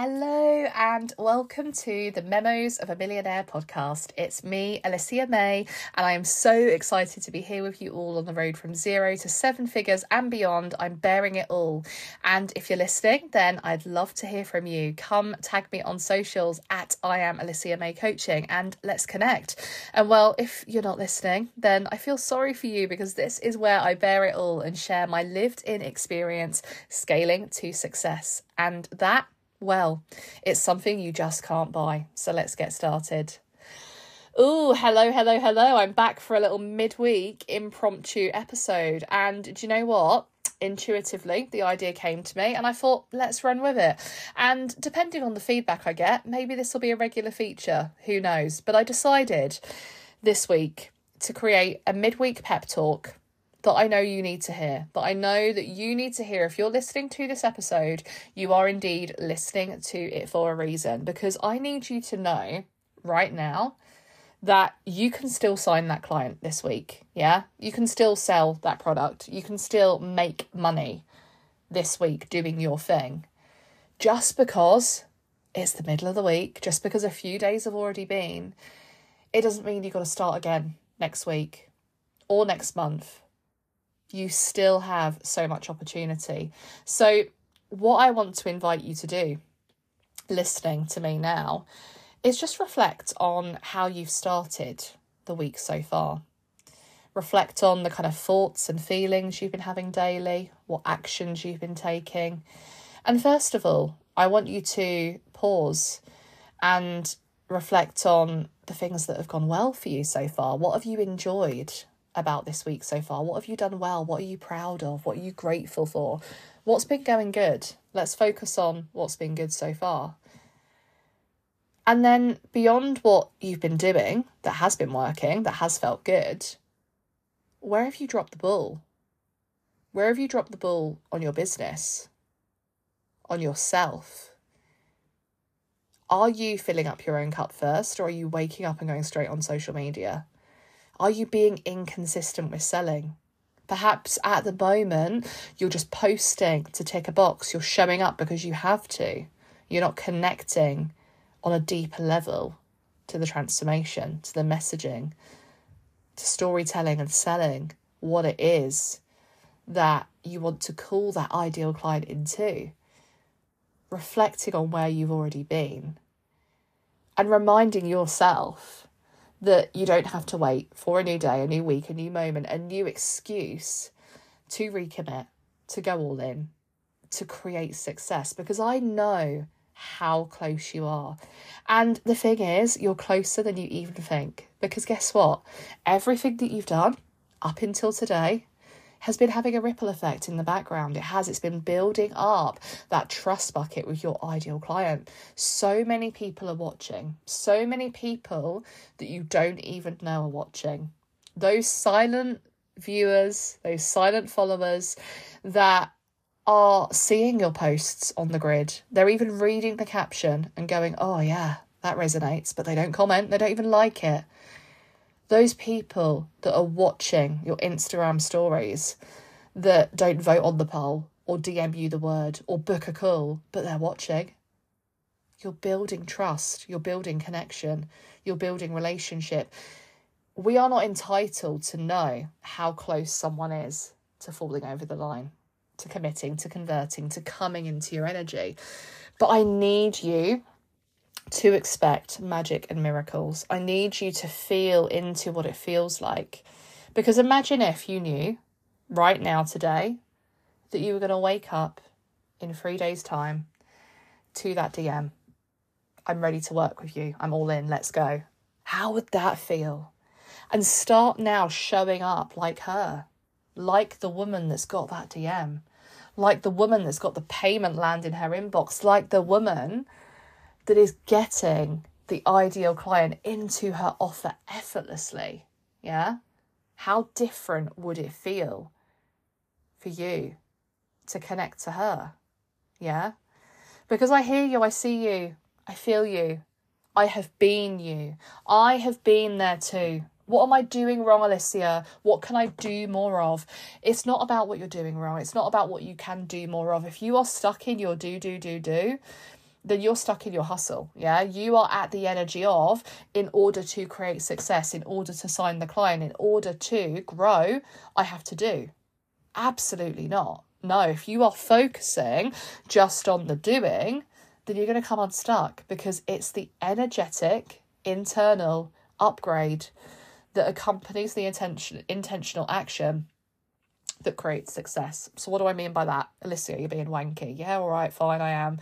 Hello and welcome to the Memos of a Millionaire podcast. It's me, Alicia May, and I am so excited to be here with you all on the road from zero to seven figures and beyond. I'm bearing it all. And if you're listening, then I'd love to hear from you. Come tag me on socials at I am Alicia May Coaching and let's connect. And well, if you're not listening, then I feel sorry for you because this is where I bear it all and share my lived in experience scaling to success. And that well, it's something you just can't buy. So let's get started. Oh, hello, hello, hello. I'm back for a little midweek impromptu episode. And do you know what? Intuitively, the idea came to me, and I thought, let's run with it. And depending on the feedback I get, maybe this will be a regular feature. Who knows? But I decided this week to create a midweek pep talk that I know you need to hear, that I know that you need to hear. If you're listening to this episode, you are indeed listening to it for a reason because I need you to know right now that you can still sign that client this week. Yeah, you can still sell that product, you can still make money this week doing your thing. Just because it's the middle of the week, just because a few days have already been, it doesn't mean you've got to start again next week or next month you still have so much opportunity. So, what I want to invite you to do, listening to me now, is just reflect on how you've started the week so far. Reflect on the kind of thoughts and feelings you've been having daily, what actions you've been taking. And first of all, I want you to pause and reflect on the things that have gone well for you so far. What have you enjoyed? About this week so far? What have you done well? What are you proud of? What are you grateful for? What's been going good? Let's focus on what's been good so far. And then beyond what you've been doing that has been working, that has felt good, where have you dropped the ball? Where have you dropped the ball on your business? On yourself? Are you filling up your own cup first, or are you waking up and going straight on social media? Are you being inconsistent with selling? Perhaps at the moment you're just posting to tick a box, you're showing up because you have to. You're not connecting on a deeper level to the transformation, to the messaging, to storytelling and selling what it is that you want to call that ideal client into. Reflecting on where you've already been and reminding yourself that you don't have to wait for a new day, a new week, a new moment, a new excuse to recommit, to go all in, to create success because I know how close you are. And the thing is, you're closer than you even think because guess what? Everything that you've done up until today has been having a ripple effect in the background. It has, it's been building up that trust bucket with your ideal client. So many people are watching, so many people that you don't even know are watching. Those silent viewers, those silent followers that are seeing your posts on the grid. They're even reading the caption and going, oh, yeah, that resonates, but they don't comment, they don't even like it those people that are watching your Instagram stories that don't vote on the poll or DM you the word or book a call, but they're watching. You're building trust, you're building connection, you're building relationship. We are not entitled to know how close someone is to falling over the line, to committing, to converting, to coming into your energy. But I need you to expect magic and miracles. I need you to feel into what it feels like. Because imagine if you knew right now, today, that you were going to wake up in three days' time to that DM. I'm ready to work with you. I'm all in. Let's go. How would that feel? And start now showing up like her, like the woman that's got that DM, like the woman that's got the payment land in her inbox, like the woman that is getting the ideal client into her offer effortlessly. Yeah. How different would it feel for you to connect to her? Yeah. Because I hear you, I see you, I feel you, I have been you, I have been there too. What am I doing wrong, Alicia? What can I do more of? It's not about what you're doing wrong. It's not about what you can do more of. If you are stuck in your do, do, do, do, then you're stuck in your hustle. Yeah. You are at the energy of, in order to create success, in order to sign the client, in order to grow, I have to do. Absolutely not. No, if you are focusing just on the doing, then you're going to come unstuck because it's the energetic internal upgrade that accompanies the intention intentional action that creates success. So what do I mean by that? Alicia, you're being wanky. Yeah, all right, fine, I am.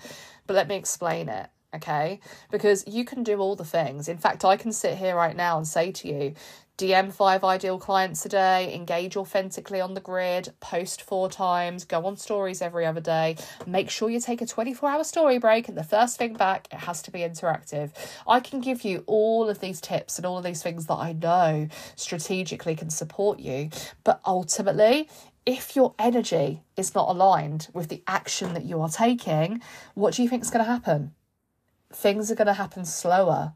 But let me explain it okay? Because you can do all the things. In fact, I can sit here right now and say to you, DM five ideal clients a day, engage authentically on the grid, post four times, go on stories every other day. Make sure you take a 24 hour story break, and the first thing back, it has to be interactive. I can give you all of these tips and all of these things that I know strategically can support you, but ultimately, if your energy is not aligned with the action that you are taking, what do you think is going to happen? Things are going to happen slower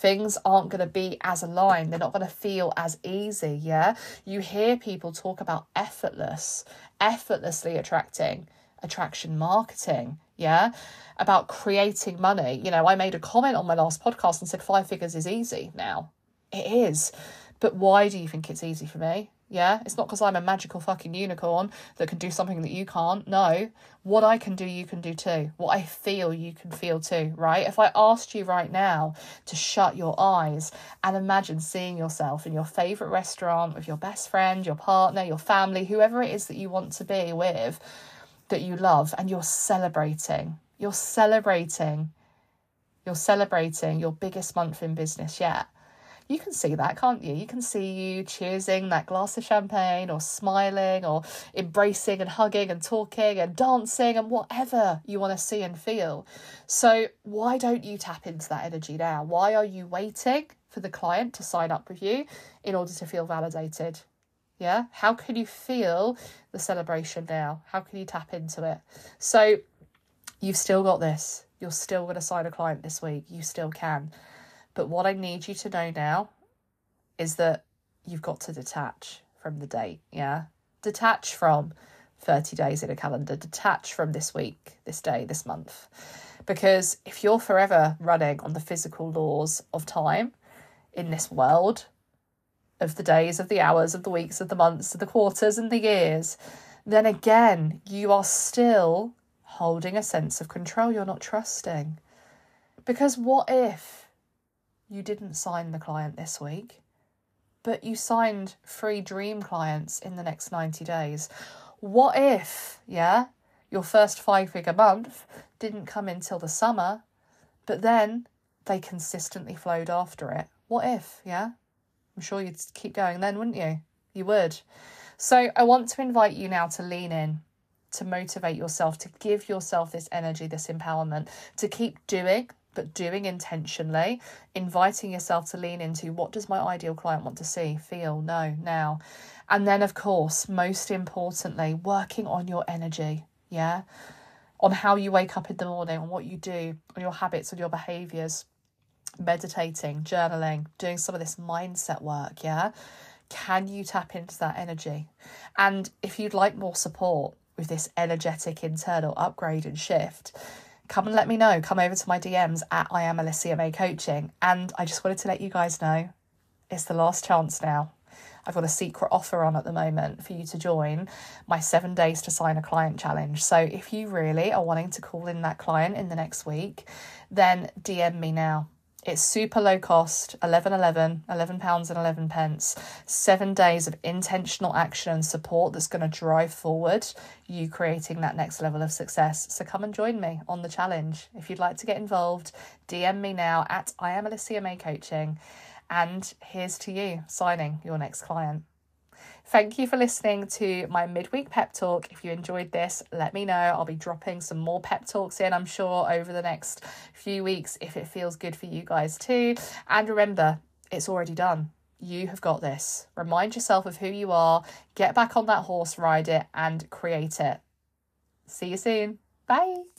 things aren't going to be as aligned. They're not going to feel as easy. Yeah. You hear people talk about effortless, effortlessly attracting, attraction marketing. Yeah. About creating money. You know, I made a comment on my last podcast and said five figures is easy now. It is. But why do you think it's easy for me? Yeah, it's not because I'm a magical fucking unicorn that can do something that you can't. No, what I can do, you can do too. What I feel, you can feel too, right? If I asked you right now to shut your eyes and imagine seeing yourself in your favourite restaurant with your best friend, your partner, your family, whoever it is that you want to be with, that you love, and you're celebrating, you're celebrating, you're celebrating your biggest month in business yet you can see that, can't you? You can see you choosing that glass of champagne or smiling or embracing and hugging and talking and dancing and whatever you want to see and feel. So, why don't you tap into that energy now? Why are you waiting for the client to sign up with you in order to feel validated? Yeah. How can you feel the celebration now? How can you tap into it? So, you've still got this. You're still going to sign a client this week. You still can. But what I need you to know now is that you've got to detach from the date, yeah? Detach from 30 days in a calendar, detach from this week, this day, this month. Because if you're forever running on the physical laws of time in this world, of the days, of the hours, of the weeks, of the months, of the quarters, and the years, then again, you are still holding a sense of control. You're not trusting. Because what if you didn't sign the client this week, but you signed three dream clients in the next 90 days. What if, yeah, your first five figure month didn't come until the summer, but then they consistently flowed after it? What if, yeah? I'm sure you'd keep going then, wouldn't you? You would. So I want to invite you now to lean in, to motivate yourself, to give yourself this energy, this empowerment, to keep doing but doing intentionally, inviting yourself to lean into what does my ideal client want to see, feel, know now. And then, of course, most importantly, working on your energy. Yeah. On how you wake up in the morning, on what you do, on your habits, on your behaviors, meditating, journaling, doing some of this mindset work. Yeah. Can you tap into that energy? And if you'd like more support with this energetic internal upgrade and shift, come and let me know. Come over to my DMs at I am Alicia May Coaching. And I just wanted to let you guys know it's the last chance now. I've got a secret offer on at the moment for you to join my seven days to sign a client challenge. So if you really are wanting to call in that client in the next week, then DM me now. It's super low cost, 11 11, 11 pounds and 11 pence. 7 days of intentional action and support that's going to drive forward you creating that next level of success. So come and join me on the challenge. If you'd like to get involved, DM me now at I am Alicia May Coaching and here's to you signing your next client. Thank you for listening to my midweek pep talk. If you enjoyed this, let me know. I'll be dropping some more pep talks in, I'm sure, over the next few weeks if it feels good for you guys too. And remember, it's already done. You have got this. Remind yourself of who you are, get back on that horse, ride it, and create it. See you soon. Bye.